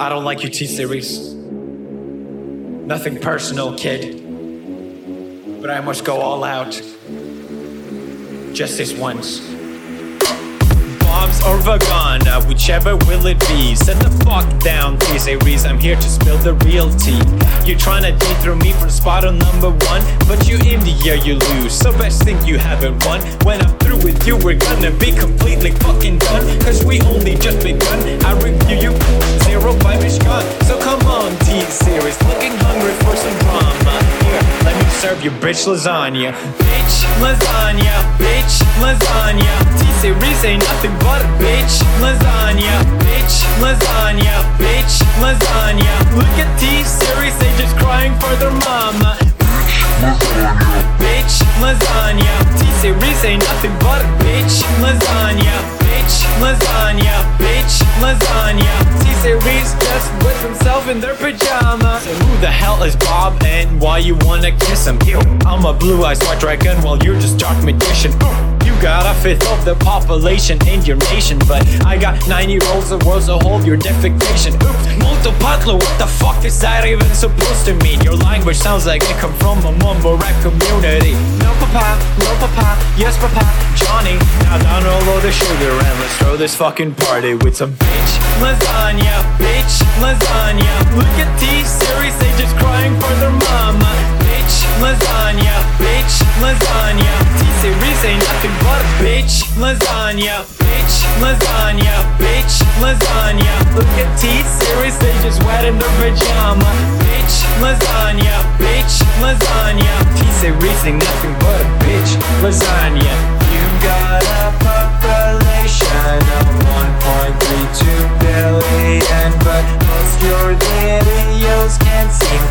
I don't like your T series. Nothing personal, kid. But I must go all out. Just this once. Bombs or Vagana, uh, whichever will it be. Set the fuck down, T series. I'm here to spill the real tea. You're trying to dig through me from spot on number one, but you in the air you lose. So best think you haven't won. When I'm through with you, we're gonna be completely fucking T series. Looking hungry for some drama. Here, let me serve you bitch lasagna. Bitch lasagna, bitch lasagna. T series ain't nothing but a bitch lasagna. Bitch lasagna, bitch lasagna. Look at T series, they just crying for their mama. Bitch lasagna. T series ain't nothing but a bitch lasagna. Bitch lasagna. Bitch lasagna. In their pajamas. So who the hell is Bob and why you wanna kiss him? I'm a blue eyes white dragon while you're just dark magician. Oh, you got a fifth of the population in your nation, but I got nine year olds the world's a whole your defecation. Oops, what the fuck is that even supposed to mean? Your language sounds like it come from a mumble rap community. The sugar and let's throw this fucking party with some bitch lasagna, bitch lasagna. Look at T series, they just crying for their mama. Bitch lasagna, bitch lasagna. T series ain't nothing but a bitch lasagna, bitch lasagna, bitch lasagna. Look at T series, they just wet in their pajama. Bitch lasagna, bitch lasagna. T series ain't nothing but a bitch lasagna. belly and butt. Most your videos can't sing